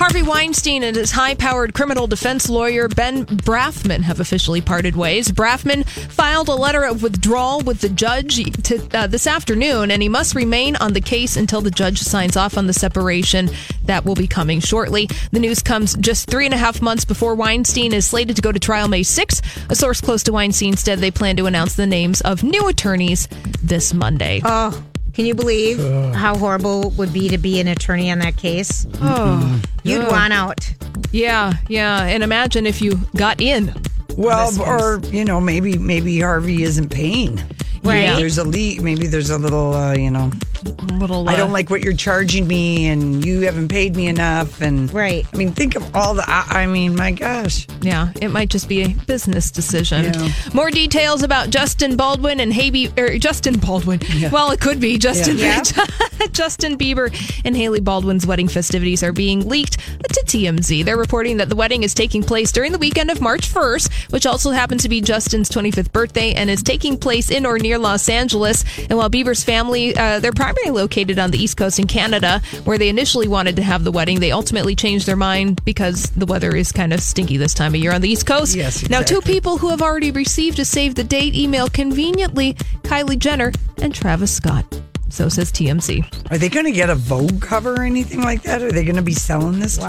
Harvey Weinstein and his high powered criminal defense lawyer Ben Brafman have officially parted ways. Brafman filed a letter of withdrawal with the judge to, uh, this afternoon, and he must remain on the case until the judge signs off on the separation. That will be coming shortly. The news comes just three and a half months before Weinstein is slated to go to trial May 6th. A source close to Weinstein said they plan to announce the names of new attorneys this Monday. Oh, can you believe how horrible it would be to be an attorney on that case? Oh, You'd ugh. want out. Yeah, yeah. And imagine if you got in. Well, or you know, maybe maybe Harvey isn't paying. Right. Maybe there's a leak. Maybe there's a little, uh, you know, little. I don't uh, like what you're charging me, and you haven't paid me enough. And Right. I mean, think of all the. I, I mean, my gosh. Yeah, it might just be a business decision. Yeah. More details about Justin Baldwin and Hailey, or Justin Baldwin. Well, it could be Justin. Yeah. Justin Bieber and Hailey Baldwin's wedding festivities are being leaked to TMZ. They're reporting that the wedding is taking place during the weekend of March 1st, which also happens to be Justin's 25th birthday and is taking place in or near Los Angeles. And while Bieber's family, uh, they're primarily located on the East Coast in Canada, where they initially wanted to have the wedding, they ultimately changed their mind because the weather is kind of stinky this time of year on the East Coast. Yes, Now, two people who have already received a save the date email conveniently Kylie Jenner and Travis Scott. So says TMZ. Are they going to get a Vogue cover or anything like that? Are they going to be selling this? to a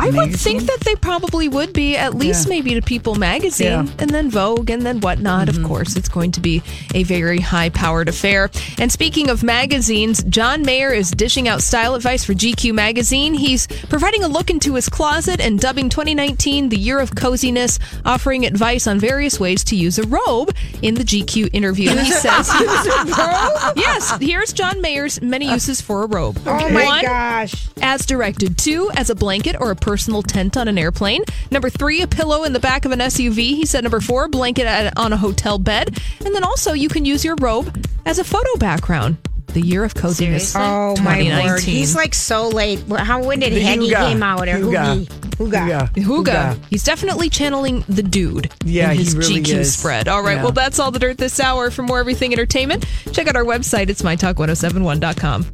Wow. I would think that they probably would be, at least Yeah. maybe to People magazine Yeah. Mm-hmm. and then Vogue and then whatnot. Of course, it's going to be a very high powered affair. And speaking of magazines, John Mayer is dishing out style advice for GQ magazine. He's providing a look into his closet and dubbing 2019 the year of coziness, offering advice on various ways to use a robe in the GQ interview. He says, Yes, here's John Mayer's many uses for a robe. Oh my One, gosh. as directed. Two, as a blanket or a personal tent on an airplane. Number three, a pillow in the back of an SUV. He said number four, a blanket at, on a hotel bed. And then also, you can use your robe as a photo background. The year of coziness. Oh my 2019. word. He's like so late. How when did The Heggy Huga. came out or Huga. Hoogie? Huga. Huga. He's definitely channeling the dude Yeah, in he his really GQ is. spread. All right, Yeah. well, that's all the dirt this hour. For more everything entertainment, check out our website. It's mytalk1071.com.